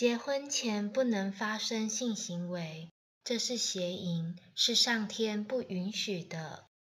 结婚前不能发生性行为这是邪淫是上天不允许的。